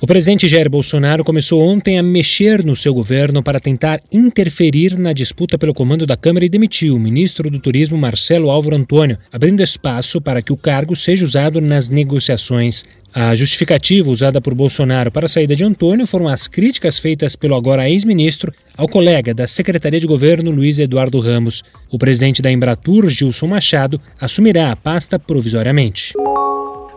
O presidente Jair Bolsonaro começou ontem a mexer no seu governo para tentar interferir na disputa pelo comando da Câmara e demitiu o ministro do Turismo Marcelo Álvaro Antônio, abrindo espaço para que o cargo seja usado nas negociações. A justificativa usada por Bolsonaro para a saída de Antônio foram as críticas feitas pelo agora ex-ministro ao colega da Secretaria de Governo Luiz Eduardo Ramos. O presidente da Embratur, Gilson Machado, assumirá a pasta provisoriamente.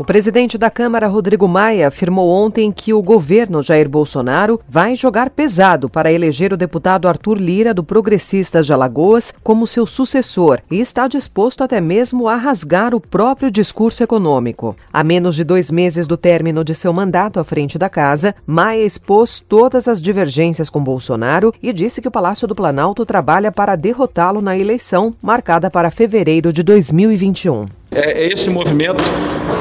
O presidente da Câmara, Rodrigo Maia, afirmou ontem que o governo Jair Bolsonaro vai jogar pesado para eleger o deputado Arthur Lira, do Progressistas de Alagoas, como seu sucessor e está disposto até mesmo a rasgar o próprio discurso econômico. A menos de dois meses do término de seu mandato à frente da casa, Maia expôs todas as divergências com Bolsonaro e disse que o Palácio do Planalto trabalha para derrotá-lo na eleição marcada para fevereiro de 2021. É, é esse movimento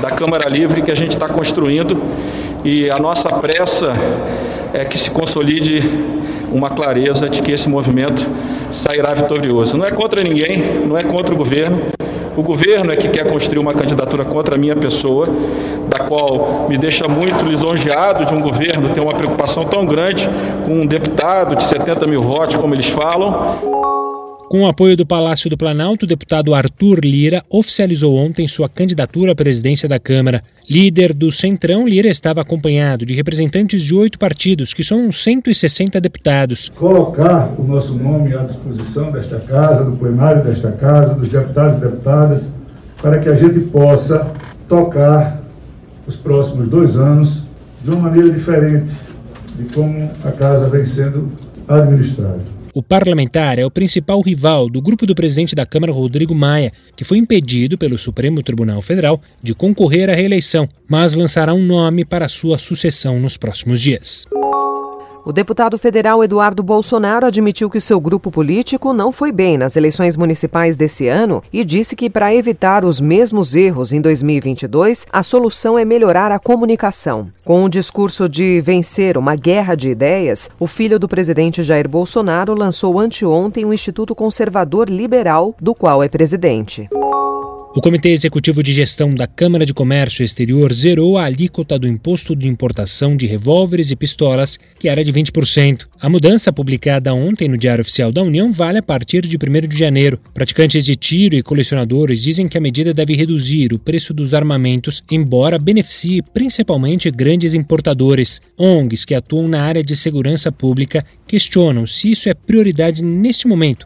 da Câmara Livre que a gente está construindo e a nossa pressa é que se consolide uma clareza de que esse movimento sairá vitorioso. Não é contra ninguém, não é contra o governo. O governo é que quer construir uma candidatura contra a minha pessoa, da qual me deixa muito lisonjeado de um governo ter uma preocupação tão grande com um deputado de 70 mil votos, como eles falam. Com o apoio do Palácio do Planalto, o deputado Arthur Lira oficializou ontem sua candidatura à presidência da Câmara. Líder do Centrão, Lira estava acompanhado de representantes de oito partidos, que são 160 deputados. Colocar o nosso nome à disposição desta casa, do plenário desta casa, dos deputados e deputadas, para que a gente possa tocar os próximos dois anos de uma maneira diferente de como a casa vem sendo administrada. O parlamentar é o principal rival do grupo do presidente da Câmara, Rodrigo Maia, que foi impedido pelo Supremo Tribunal Federal de concorrer à reeleição, mas lançará um nome para sua sucessão nos próximos dias. O deputado federal Eduardo Bolsonaro admitiu que o seu grupo político não foi bem nas eleições municipais desse ano e disse que, para evitar os mesmos erros em 2022, a solução é melhorar a comunicação. Com o discurso de vencer uma guerra de ideias, o filho do presidente Jair Bolsonaro lançou anteontem o Instituto Conservador Liberal, do qual é presidente. O Comitê Executivo de Gestão da Câmara de Comércio Exterior zerou a alíquota do imposto de importação de revólveres e pistolas, que era de 20%. A mudança, publicada ontem no Diário Oficial da União, vale a partir de 1 de janeiro. Praticantes de tiro e colecionadores dizem que a medida deve reduzir o preço dos armamentos, embora beneficie principalmente grandes importadores. ONGs que atuam na área de segurança pública questionam se isso é prioridade neste momento